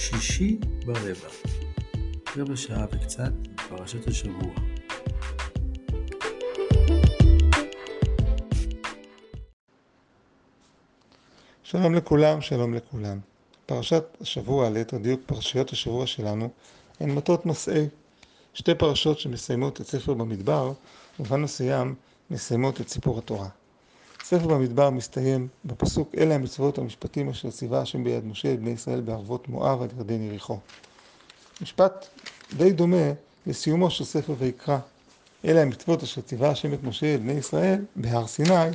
שישי ברבע, רבע שעה וקצת פרשת השבוע. שלום לכולם, שלום לכולם. פרשת השבוע, ליתר דיוק פרשיות השבוע שלנו, הן מטות נושאי. שתי פרשות שמסיימות את ספר במדבר, ובמובן מסוים מסיימות את סיפור התורה. ספר במדבר מסתיים בפסוק אלה המצוות המשפטים אשר ציווה השם ביד משה בני ישראל בערבות מואב עד ירדן יריחו. משפט די דומה לסיומו של ספר ויקרא. אלה המצוות אשר ציווה השם את משה בני ישראל בהר סיני,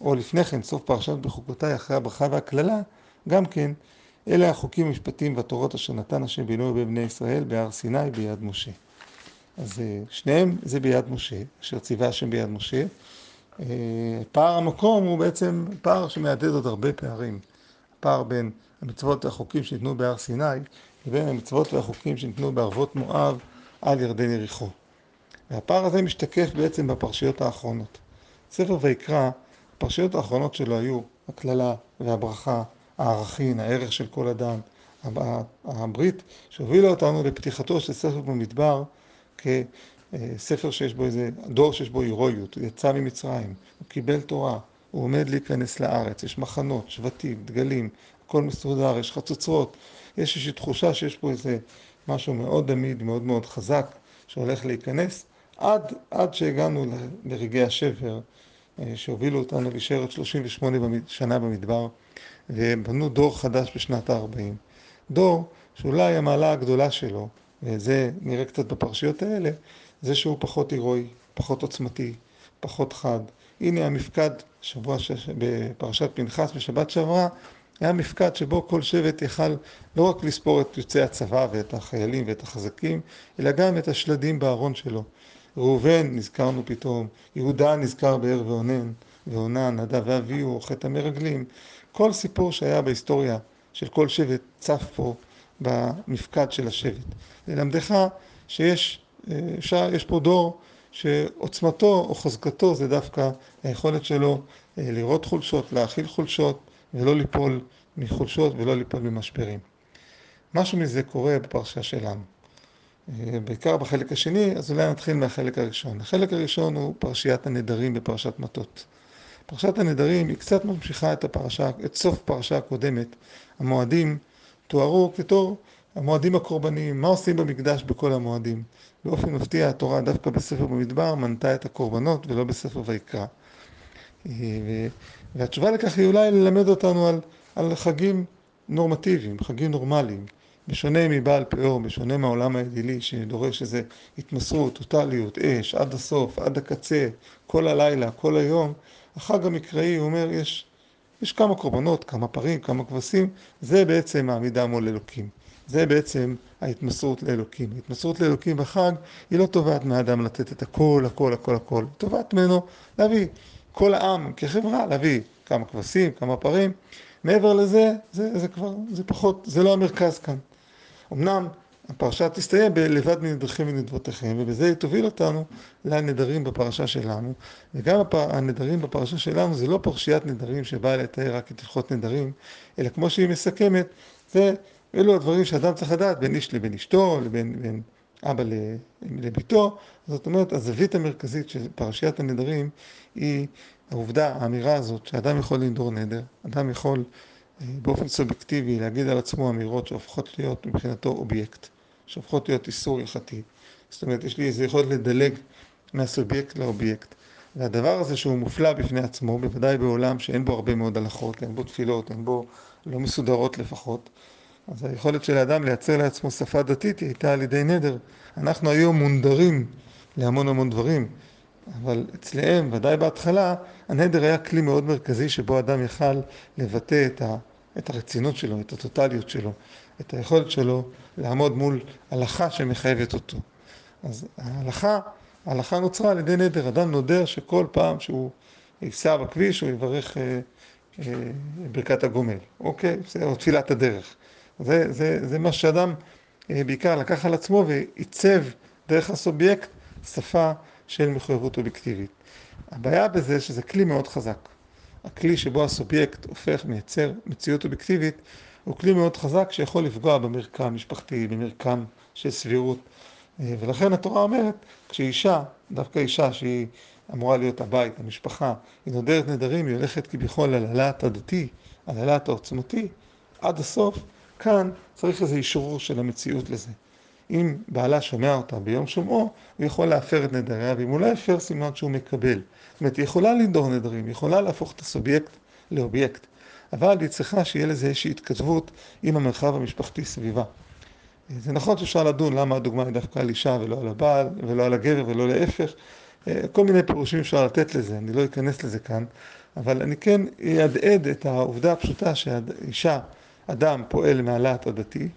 או לפני כן סוף פרשת בחוקותיי אחרי הברכה והקללה, גם כן אלה החוקים המשפטים והתורות אשר נתן השם בינו ובבני ישראל בהר סיני ביד משה. אז אה, שניהם זה ביד משה, אשר ציווה השם ביד משה. אה, פער המקום הוא בעצם פער שמהדהד עוד הרבה פערים. הפער בין המצוות והחוקים שניתנו בהר סיני לבין המצוות והחוקים שניתנו בערבות מואב על ירדן יריחו. והפער הזה משתקף בעצם בפרשיות האחרונות. ספר ויקרא, הפרשיות האחרונות שלו היו הקללה והברכה, הערכין, הערך של כל אדם, הברית שהובילה אותנו לפתיחתו של ספר במדבר כספר שיש בו איזה, דור שיש בו הירואיות, הוא יצא ממצרים, הוא קיבל תורה, הוא עומד להיכנס לארץ, יש מחנות, שבטים, דגלים, הכל מסודר, יש חצוצרות, יש איזושהי תחושה שיש פה איזה משהו מאוד עמיד, מאוד מאוד חזק, שהולך להיכנס, עד, עד שהגענו לרגעי השבר אה, שהובילו אותנו להישאר 38 שנה במדבר, ובנו דור חדש בשנת ה-40. דור שאולי המעלה הגדולה שלו וזה נראה קצת בפרשיות האלה, זה שהוא פחות הירואי, פחות עוצמתי, פחות חד. הנה המפקד, שבוע ש... בפרשת פנחס בשבת שעברה, היה מפקד שבו כל שבט יכל לא רק לספור את יוצאי הצבא ואת החיילים ואת החזקים, אלא גם את השלדים בארון שלו. ראובן נזכרנו פתאום, יהודה נזכר באר ואונן, ואונן, נדב ואביהו, חטא המרגלים. כל סיפור שהיה בהיסטוריה של כל שבט צף פה במפקד של השבט. ללמדך שיש יש פה דור שעוצמתו או חזקתו זה דווקא היכולת שלו אה, לראות חולשות, להכיל חולשות ולא ליפול מחולשות ולא ליפול ממשברים. משהו מזה קורה בפרשה שלנו. אה, בעיקר בחלק השני, אז אולי נתחיל מהחלק הראשון. החלק הראשון הוא פרשיית הנדרים בפרשת מטות. פרשת הנדרים היא קצת ממשיכה את הפרשה, את סוף פרשה הקודמת. המועדים תוארו כתור המועדים הקורבניים, מה עושים במקדש בכל המועדים. באופן מפתיע התורה דווקא בספר במדבר מנתה את הקורבנות ולא בספר ויקרא. והתשובה לכך היא אולי ללמד אותנו על, על חגים נורמטיביים, חגים נורמליים. בשונה מבעל פאור, בשונה מהעולם האדילי שדורש איזו התמסרות, טוטליות, אש, עד הסוף, עד הקצה, כל הלילה, כל היום, החג המקראי, אומר, יש, יש כמה קורבנות, כמה פרים, כמה כבשים, זה בעצם העמידה מול אלוקים. זה בעצם ההתמסרות לאלוקים. ההתמסרות לאלוקים בחג היא לא תובעת מהאדם לתת את הכל, הכל, הכל, הכל. היא תובעת ממנו להביא כל העם כחברה, להביא כמה כבשים, כמה פרים. מעבר לזה, זה, זה כבר, זה פחות, זה לא המרכז כאן. אמנם הפרשה תסתיים בלבד מנדריכם ונדבותיכם, ובזה היא תוביל אותנו לנדרים בפרשה שלנו. וגם הנדרים בפרשה שלנו זה לא פרשיית נדרים שבאה לתאר רק את הלכות נדרים, אלא כמו שהיא מסכמת, זה אלו הדברים שאדם צריך לדעת בין איש לבין אשתו, לבין בין אבא לביתו. זאת אומרת, הזווית המרכזית של פרשיית הנדרים היא העובדה, האמירה הזאת, שאדם יכול לנדור נדר, אדם יכול אה, באופן סובייקטיבי להגיד על עצמו אמירות שהופכות להיות מבחינתו אובייקט, שהופכות להיות איסור הלכתי. זאת אומרת, יש לי איזה יכולת לדלג מהסובייקט לאובייקט. והדבר הזה שהוא מופלא בפני עצמו, בוודאי בעולם שאין בו הרבה מאוד הלכות, אין בו תפילות, אין בו, לא מסודרות לפחות, אז היכולת של האדם לייצר לעצמו שפה דתית היא הייתה על ידי נדר. אנחנו היום מונדרים להמון המון דברים, אבל אצלם, ודאי בהתחלה, הנדר היה כלי מאוד מרכזי שבו אדם יכל לבטא את, ה, את הרצינות שלו, את הטוטליות שלו, את היכולת שלו לעמוד מול הלכה שמחייבת אותו. אז ההלכה, ההלכה נוצרה על ידי נדר. אדם נודר שכל פעם שהוא ייסע בכביש הוא יברך אה, אה, ברכת הגומל, אוקיי? זה תפילת הדרך. זה, זה, זה מה שאדם אה, בעיקר לקח על עצמו ועיצב דרך הסובייקט שפה של מחויבות אובייקטיבית. הבעיה בזה שזה כלי מאוד חזק. הכלי שבו הסובייקט הופך, מייצר מציאות אובייקטיבית, הוא כלי מאוד חזק שיכול לפגוע במרקם משפחתי, במרקם של סבירות. אה, ולכן התורה אומרת, כשאישה, דווקא אישה שהיא אמורה להיות הבית, המשפחה, היא נודרת נדרים, היא הולכת כביכול על הלהט הדתי, על הלהט העוצמתי, עד הסוף, כאן צריך איזה אישור של המציאות לזה. אם בעלה שומע אותה ביום שומעו, הוא יכול להפר את נדריה, ואם הוא לא הפר סימן שהוא מקבל. זאת אומרת, היא יכולה לנדור נדרים, היא יכולה להפוך את הסובייקט לאובייקט, אבל היא צריכה שיהיה לזה איזושהי התכתבות עם המרחב המשפחתי סביבה. זה נכון שאפשר לדון למה הדוגמה היא דווקא על אישה ולא על הבעל, ולא על הגבר ולא להפך. כל מיני פירושים אפשר לתת לזה, אני לא אכנס לזה כאן, אבל אני כן אהדהד את העובדה הפשוטה שאישה, אדם פועל מהלהט הדתי,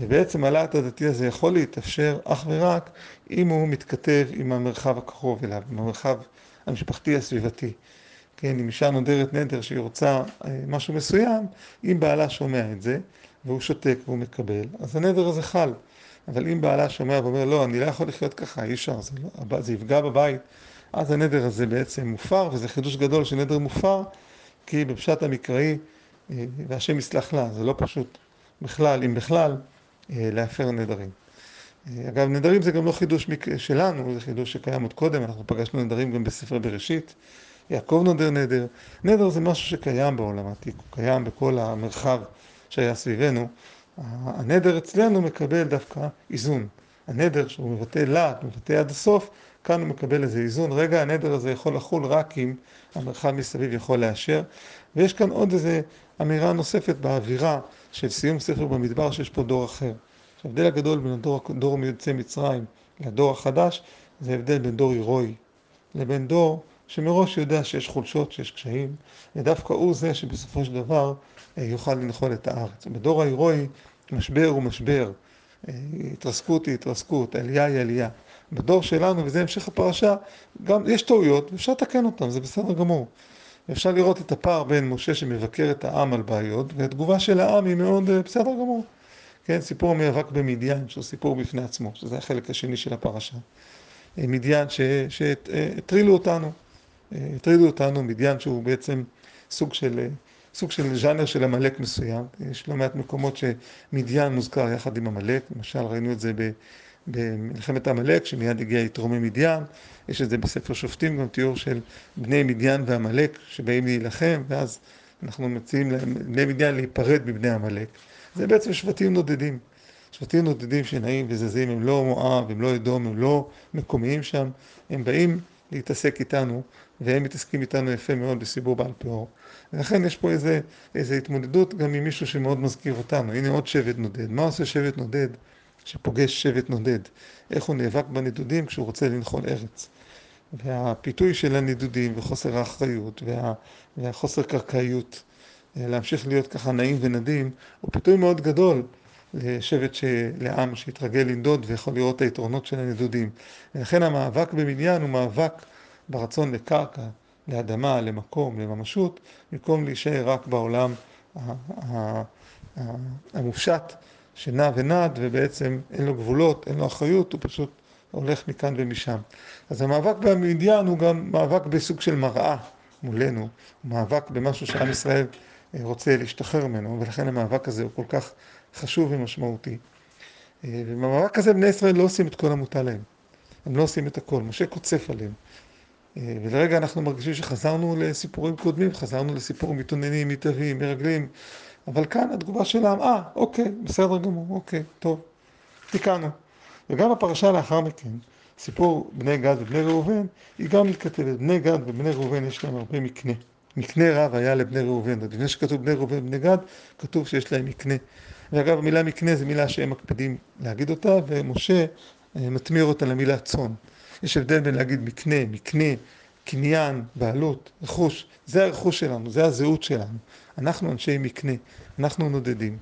ובעצם הלהט הדתי הזה יכול להתאפשר אך ורק אם הוא מתכתב עם המרחב הקרוב אליו, עם המרחב המשפחתי הסביבתי. כן, אם אישה נודרת נדר שהיא רוצה אה, משהו מסוים, אם בעלה שומע את זה, והוא שותק והוא מקבל, אז הנדר הזה חל. אבל אם בעלה שומע ואומר, לא, אני לא יכול לחיות ככה, אי אפשר, זה, לא, זה יפגע בבית, אז הנדר הזה בעצם מופר, וזה חידוש גדול שנדר מופר, כי בפשט המקראי, אה, והשם יסלח לה, זה לא פשוט בכלל, אם בכלל, להפר נדרים. אה, אגב, נדרים זה גם לא חידוש שלנו, זה חידוש שקיים עוד קודם, אנחנו פגשנו נדרים גם בספר בראשית. יעקב נודר נדר. נדר זה משהו שקיים בעולם העתיק, הוא קיים בכל המרחב שהיה סביבנו. הנדר אצלנו מקבל דווקא איזון. הנדר שהוא מבטא להט, מבטא עד הסוף, כאן הוא מקבל איזה איזון. רגע, הנדר הזה יכול לחול רק אם המרחב מסביב יכול לאשר. ויש כאן עוד איזה אמירה נוספת באווירה של סיום ספר במדבר, שיש פה דור אחר. ההבדל הגדול בין הדור, דור מיוצאי מצרים לדור החדש, זה הבדל בין דור הירואי לבין דור שמראש יודע שיש חולשות, שיש קשיים, ודווקא הוא זה שבסופו של דבר אה, יוכל לנחול את הארץ. בדור ההירואי משבר הוא משבר, אה, התרסקות היא התרסקות, עלייה היא עלייה. בדור שלנו, וזה המשך הפרשה, גם יש טעויות, ואפשר לתקן אותן, זה בסדר גמור. אפשר לראות את הפער בין משה שמבקר את העם על בעיות, והתגובה של העם היא מאוד אה, בסדר גמור. כן, סיפור המאבק במדיין, שהוא סיפור בפני עצמו, שזה החלק השני של הפרשה. מדיין שהטרילו אותנו, הטרידו אותנו, מדיין שהוא בעצם סוג של, סוג של ז'אנר של עמלק מסוים. יש לא מעט מקומות שמדיין מוזכר יחד עם עמלק, למשל ראינו את זה במלחמת עמלק, שמיד הגיע יתרומי מדיין, יש את זה בספר שופטים, גם תיאור של בני מדיין ועמלק שבאים להילחם, ואז אנחנו מציעים לבני מדיין להיפרד מבני עמלק. זה בעצם שבטים נודדים. שבטים נודדים שנעים וזזים, הם לא מואב, הם לא אדום, הם לא מקומיים שם, הם באים להתעסק איתנו והם מתעסקים איתנו יפה מאוד בסיבור בעל פאור. ולכן יש פה איזה, איזה התמודדות גם עם מישהו שמאוד מזכיר אותנו. הנה עוד שבט נודד. מה עושה שבט נודד שפוגש שבט נודד? איך הוא נאבק בנדודים כשהוא רוצה לנחול ארץ. והפיתוי של הנדודים וחוסר האחריות וה, והחוסר קרקעיות אה, להמשיך להיות ככה נעים ונדים הוא פיתוי מאוד גדול לשבט, ש... לעם שהתרגל לנדוד ויכול לראות את היתרונות של הנדודים. ולכן המאבק במניין הוא מאבק ברצון לקרקע, לאדמה, למקום, לממשות, במקום להישאר רק בעולם המופשט שנע ונד ובעצם אין לו גבולות, אין לו אחריות, הוא פשוט הולך מכאן ומשם. אז המאבק במדיין הוא גם מאבק בסוג של מראה מולנו, הוא מאבק במשהו שעם ישראל רוצה להשתחרר ממנו, ולכן המאבק הזה הוא כל כך חשוב ומשמעותי. ובמאבק הזה בני ישראל לא עושים את כל המוטל להם, הם לא עושים את הכל, משה קוצף עליהם. אה, ולרגע אנחנו מרגישים שחזרנו לסיפורים קודמים, חזרנו לסיפור מתאוננים, מתאבים, מרגלים, אבל כאן התגובה שלהם, אה, אוקיי, בסדר גמור, אוקיי, טוב, תיקנו. וגם הפרשה לאחר מכן, סיפור בני גד ובני ראובן, היא גם מתכתבת. בני גד ובני ראובן יש להם הרבה מקנה. מקנה רב היה לבני ראובן. עוד לפני שכתוב בני ראובן ובני גד, כתוב שיש להם מקנה. ואגב, המילה מקנה זו מילה שהם מקפידים להגיד אותה, ומשה אה, מטמיר אותה למילה צאן. יש הבדל בין להגיד מקנה, מקנה, קניין, בעלות, רכוש, זה הרכוש שלנו, זה הזהות שלנו. אנחנו אנשי מקנה, אנחנו נודדים.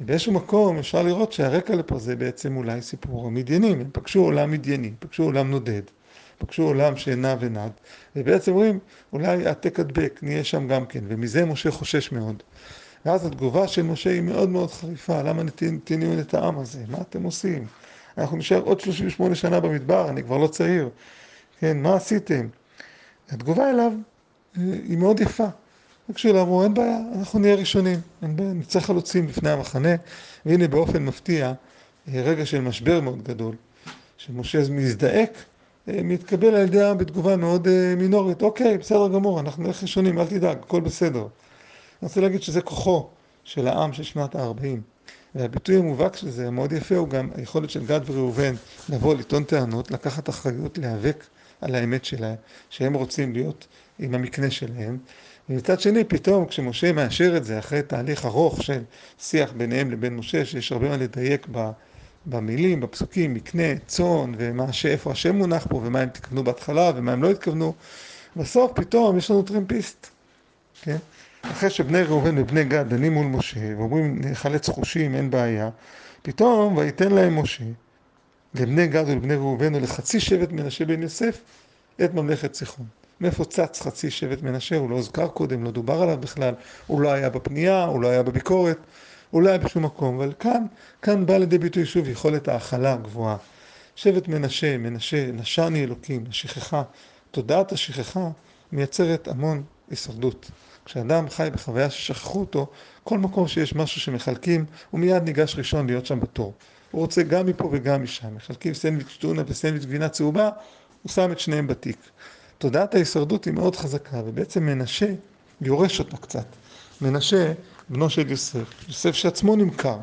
באיזשהו מקום אפשר לראות שהרקע לפה זה בעצם אולי סיפור המדיינים, הם פגשו עולם מדייני, פגשו עולם נודד, פגשו עולם שנע ונד, ובעצם אומרים אולי העתק הדבק, נהיה שם גם כן, ומזה משה חושש מאוד. ואז התגובה של משה היא מאוד מאוד חריפה, למה נתיניון את העם הזה, מה אתם עושים? אנחנו נשאר עוד 38 שנה במדבר, אני כבר לא צעיר. כן, מה עשיתם? התגובה אליו אה, היא מאוד יפה. אליו, אמרו, אין בעיה, אנחנו נהיה ראשונים, נצא חלוצים לפני המחנה, והנה באופן מפתיע, רגע של משבר מאוד גדול, שמשה מזדעק, מתקבל על ידי העם בתגובה מאוד מינורית, אוקיי, בסדר גמור, אנחנו נלך ראשונים, אל תדאג, הכל בסדר. אני רוצה להגיד שזה כוחו של העם של שנת ה-40. והביטוי המובהק של זה, המאוד יפה, הוא גם היכולת של גד וראובן לבוא, לטעון טענות, לקחת אחריות, להיאבק על האמת שלהם, שהם רוצים להיות עם המקנה שלהם. ומצד שני, פתאום כשמשה מאשר את זה, אחרי תהליך ארוך של שיח ביניהם לבין משה, שיש הרבה מה לדייק במילים, בפסוקים, מקנה, צאן, ומה שאיפה השם מונח פה, ומה הם התכוונו בהתחלה, ומה הם לא התכוונו, בסוף פתאום יש לנו טרמפיסט, כן? אחרי שבני ראובן ובני גד דנים מול משה, ואומרים נחלץ חושים, אין בעיה, פתאום ויתן להם משה, לבני גד ולבני ראובן ולחצי שבט מנשה בן יוסף, את ממלכת סיחון. מאיפה צץ חצי שבט מנשה? הוא לא הוזכר קודם, לא דובר עליו בכלל, הוא לא היה בפנייה, הוא לא היה בביקורת, הוא לא היה בשום מקום, אבל כאן, כאן בא לידי ביטוי שוב יכולת ההכלה הגבוהה. שבט מנשה, מנשה, נשני אלוקים, השכחה, תודעת השכחה מייצרת המון הישרדות. כשאדם חי בחוויה ששכחו אותו, כל מקום שיש משהו שמחלקים, הוא מיד ניגש ראשון להיות שם בתור. הוא רוצה גם מפה וגם משם. מחלקים סנדוויץ' טונה וסנדוויץ' גבינה צהובה, הוא שם את שניהם בתיק. תודעת ההישרדות היא מאוד חזקה, ובעצם מנשה יורש אותה קצת. מנשה, בנו של יוסף, יוסף שעצמו נמכר.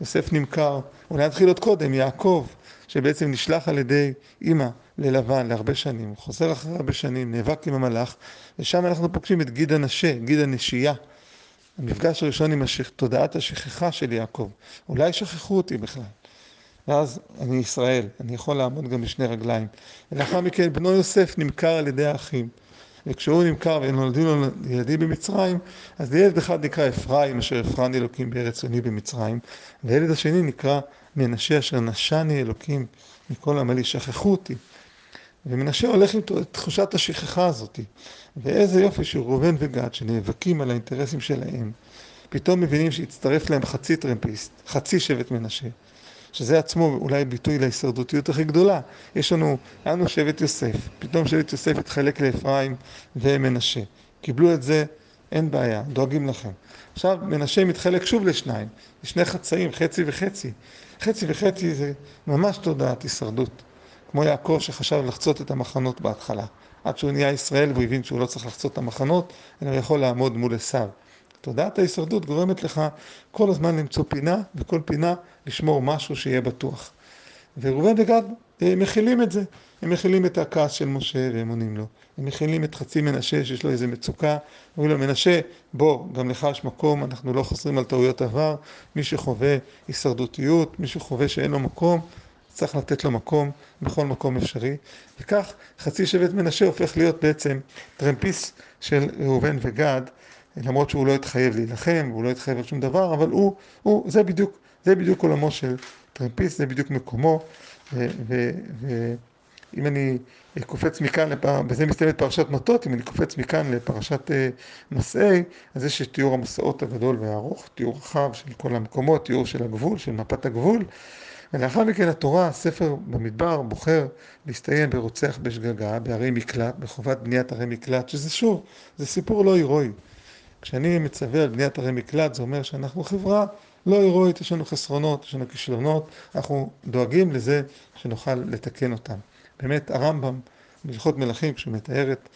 יוסף נמכר, אולי נתחיל עוד קודם, יעקב, שבעצם נשלח על ידי אימא ללבן להרבה שנים, הוא חוזר אחרי הרבה שנים, נאבק עם המלאך, ושם אנחנו פוגשים את גיד הנשה, גיד הנשייה. המפגש הראשון עם השכ... תודעת השכחה של יעקב. אולי שכחו אותי בכלל. ואז אני ישראל, אני יכול לעמוד גם בשני רגליים. ולאחר מכן בנו יוסף נמכר על ידי האחים. וכשהוא נמכר ונולדו לו ילדים במצרים, אז ילד אחד נקרא אפרים, אשר אפרני אלוקים בארץ עוני במצרים, והילד השני נקרא מנשה אשר נשני אלוקים מכל עמלי, שכחו אותי. ומנשה הולך עם תחושת השכחה הזאת. ואיזה יופי של ראובן וגד שנאבקים על האינטרסים שלהם, פתאום מבינים שהצטרף להם חצי טרמפיסט, חצי שבט מנשה. שזה עצמו אולי ביטוי להישרדותיות הכי גדולה. יש לנו, היה לנו שבט יוסף, פתאום שבט יוסף התחלק לאפרים ומנשה. קיבלו את זה, אין בעיה, דואגים לכם. עכשיו מנשה מתחלק שוב לשניים, לשני חצאים, חצי וחצי. חצי וחצי זה ממש תודעת הישרדות. כמו יעקב שחשב לחצות את המחנות בהתחלה. עד שהוא נהיה ישראל והוא הבין שהוא לא צריך לחצות את המחנות, אלא הוא יכול לעמוד מול עשיו. תודעת ההישרדות גורמת לך כל הזמן למצוא פינה, וכל פינה לשמור משהו שיהיה בטוח. וראובן וגד אה, מכילים את זה. הם מכילים את הכעס של משה והם עונים לו. הם מכילים את חצי מנשה שיש לו איזה מצוקה. אומרים לו, מנשה, בוא, גם לך יש מקום, אנחנו לא חוזרים על טעויות עבר. מי שחווה הישרדותיות, מי שחווה שאין לו מקום, צריך לתת לו מקום בכל מקום אפשרי. וכך חצי שבט מנשה הופך להיות בעצם טרמפיסט של ראובן וגד, למרות שהוא לא התחייב להילחם, והוא לא התחייב על שום דבר, אבל הוא, הוא, זה בדיוק, זה בדיוק עולמו של טרמפיסט, זה בדיוק מקומו, ואם אני קופץ מכאן, לפר... בזה מסתיימת פרשת מטות, אם אני קופץ מכאן לפרשת אה, מסעי, אז יש את תיאור המסעות הגדול והארוך, תיאור רחב של כל המקומות, תיאור של הגבול, של מפת הגבול, ולאחר מכן התורה, ספר במדבר, בוחר להסתיים ברוצח בשגגה, בערי מקלט, בחובת בניית ערי מקלט, שזה שוב, זה סיפור לא הירואי. כשאני מצווה על בניית ערי מקלט, זה אומר שאנחנו חברה לא הירואית, יש לנו חסרונות, יש לנו כישלונות, אנחנו דואגים לזה שנוכל לתקן אותם. באמת, הרמב"ם, בהלכות מלכים, כשהוא מתאר את,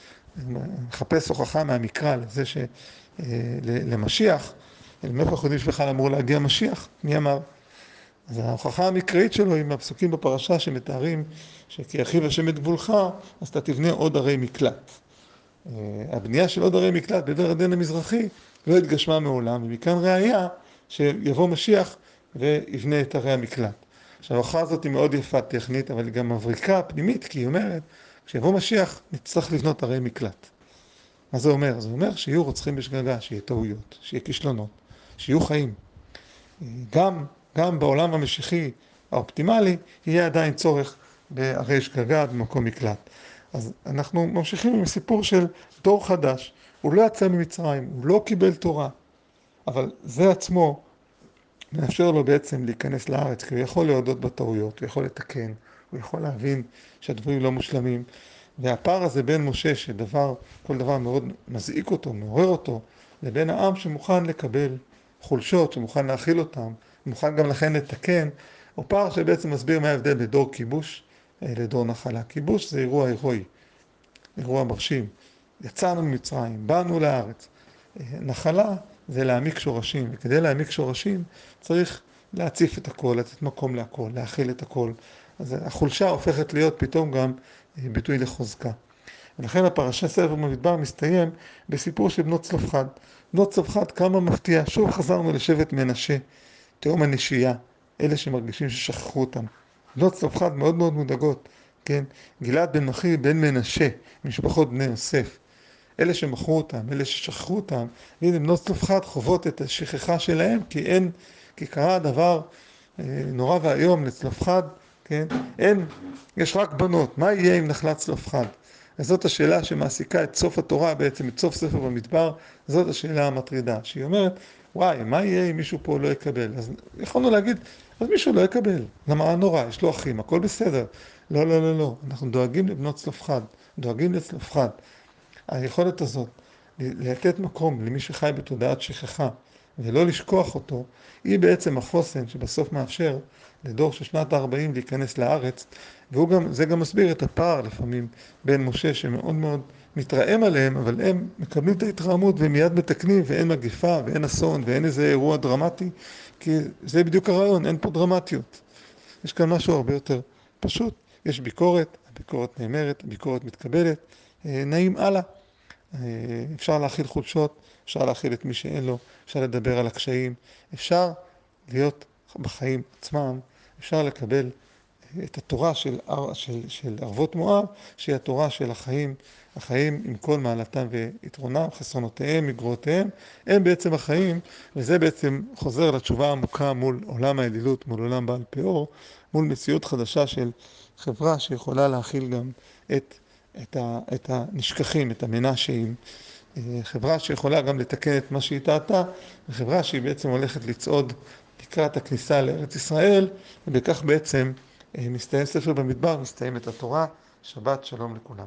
מחפש הוכחה מהמקרא לזה ש... אה, למשיח, מאיפה אנחנו יודעים שבכלל אמור להגיע משיח? מי אמר? אז ההוכחה המקראית שלו היא מהפסוקים בפרשה שמתארים שכי אחיו השם את גבולך, אז אתה תבנה עוד ערי מקלט. אה, הבנייה של עוד ערי מקלט בעבר הירדן המזרחי לא התגשמה מעולם, ומכאן ראיה שיבוא משיח ויבנה את ערי המקלט. עכשיו ההוכחה הזאת היא מאוד יפה טכנית, אבל היא גם מבריקה פנימית, כי היא אומרת, כשיבוא משיח נצטרך לבנות ערי מקלט. מה זה אומר? זה אומר שיהיו רוצחים בשגגה, שיהיו טעויות, שיהיו כישלונות, שיהיו חיים. אה, גם גם בעולם המשיחי האופטימלי, יהיה עדיין צורך בערי שגגה במקום מקלט. אז אנחנו ממשיכים עם סיפור של דור חדש. הוא לא יצא ממצרים, הוא לא קיבל תורה, אבל זה עצמו מאפשר לו בעצם להיכנס לארץ, כי הוא יכול להודות בטעויות, הוא יכול לתקן, הוא יכול להבין שהדברים לא מושלמים, והפער הזה בין משה, שדבר, כל דבר מאוד מזעיק אותו, מעורר אותו, לבין העם שמוכן לקבל חולשות, שמוכן להכיל אותם, מוכן גם לכן לתקן, הוא פער שבעצם מסביר מה ההבדל בדור כיבוש לדור נחלה. כיבוש זה אירוע הירואי, אירוע מרשים. יצאנו ממצרים, באנו לארץ. נחלה זה להעמיק שורשים, וכדי להעמיק שורשים צריך להציף את הכל, לתת מקום להכל, להכיל את הכל. אז החולשה הופכת להיות פתאום גם ביטוי לחוזקה. ולכן הפרשה ספר במדבר מסתיים בסיפור של בנות צלפחד. בנות צלפחד כמה מפתיע, שוב חזרנו לשבט מנשה, תהום הנשייה, אלה שמרגישים ששכחו אותם. בנות צלפחד מאוד מאוד מודאגות, כן? גלעד בן מחי בן מנשה, משפחות בני יוסף. אלה שמכרו אותם, אלה ששכחו אותם, והנה בנות צלפחד חוות את השכחה שלהם, כי אין, כי קרה דבר נורא ואיום לצלפחד, כן? אין, יש רק בנות, מה יהיה עם נחלת צלפחד? אז זאת השאלה שמעסיקה את סוף התורה, בעצם את סוף ספר במדבר, זאת השאלה המטרידה, שהיא אומרת, וואי, מה יהיה אם מישהו פה לא יקבל? אז יכולנו להגיד, אז מישהו לא יקבל, למה נורא, יש לו אחים, הכל בסדר. לא, לא, לא, לא, אנחנו דואגים לבנות צלפחד, דואגים לצלפחד. היכולת הזאת, לתת מקום למי שחי בתודעת שכחה, ולא לשכוח אותו, היא בעצם החוסן שבסוף מאפשר לדור של שנת ה-40 להיכנס לארץ, וזה גם מסביר את הפער לפעמים בין משה שמאוד מאוד מתרעם עליהם, אבל הם מקבלים את ההתרעמות והם מיד מתקנים ואין מגיפה ואין אסון ואין איזה אירוע דרמטי, כי זה בדיוק הרעיון, אין פה דרמטיות. יש כאן משהו הרבה יותר פשוט, יש ביקורת, הביקורת נאמרת, הביקורת מתקבלת, נעים הלאה. אפשר להכיל חולשות, אפשר להכיל את מי שאין לו, אפשר לדבר על הקשיים, אפשר להיות בחיים עצמם, אפשר לקבל את התורה של, של, של ערבות מואב, שהיא התורה של החיים, החיים עם כל מעלתם ויתרונם, חסרונותיהם, מגרועותיהם, הם בעצם החיים, וזה בעצם חוזר לתשובה העמוקה מול עולם האלילות, מול עולם בעל פאור, מול מציאות חדשה של חברה שיכולה להכיל גם את, את, ה, את הנשכחים, את המנשיים, חברה שיכולה גם לתקן את מה שהיא טעתה, וחברה שהיא בעצם הולכת לצעוד לקראת הכניסה לארץ ישראל, ובכך בעצם מסתיים ספר במדבר, מסתיימת התורה, שבת שלום לכולם.